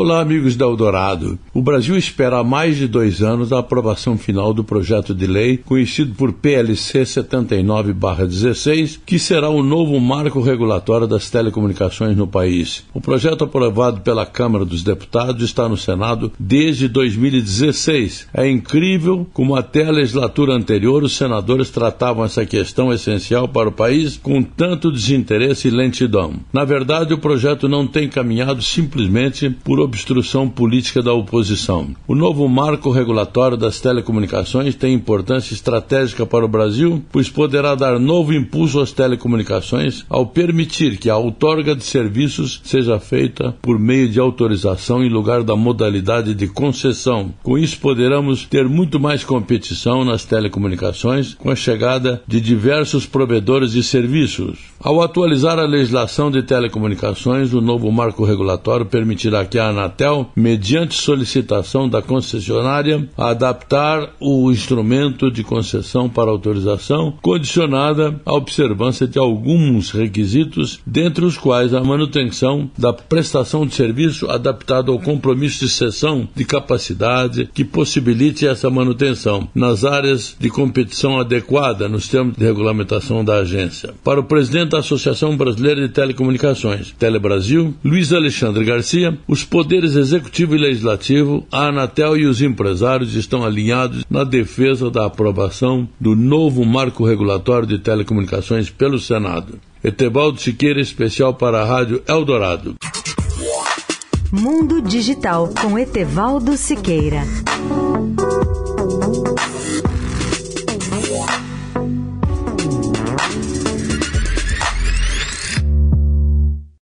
Olá, amigos da Eldorado. O Brasil espera há mais de dois anos a aprovação final do projeto de lei conhecido por PLC 79-16, que será o novo marco regulatório das telecomunicações no país. O projeto aprovado pela Câmara dos Deputados está no Senado desde 2016. É incrível como até a legislatura anterior os senadores tratavam essa questão essencial para o país com tanto desinteresse e lentidão. Na verdade, o projeto não tem caminhado simplesmente por obstrução política da oposição. O novo marco regulatório das telecomunicações tem importância estratégica para o Brasil, pois poderá dar novo impulso às telecomunicações ao permitir que a outorga de serviços seja feita por meio de autorização em lugar da modalidade de concessão. Com isso, poderemos ter muito mais competição nas telecomunicações com a chegada de diversos provedores de serviços. Ao atualizar a legislação de telecomunicações, o novo marco regulatório permitirá que a Anatel, mediante solicitação da concessionária, adaptar o instrumento de concessão para autorização, condicionada à observância de alguns requisitos, dentre os quais a manutenção da prestação de serviço adaptado ao compromisso de cessão de capacidade que possibilite essa manutenção nas áreas de competição adequada nos termos de regulamentação da agência. Para o presidente da Associação Brasileira de Telecomunicações, Telebrasil, Luiz Alexandre Garcia, os poderes executivo e legislativo, a Anatel e os empresários estão alinhados na defesa da aprovação do novo marco regulatório de telecomunicações pelo Senado. Etevaldo Siqueira, especial para a Rádio Eldorado. Mundo Digital com Etevaldo Siqueira.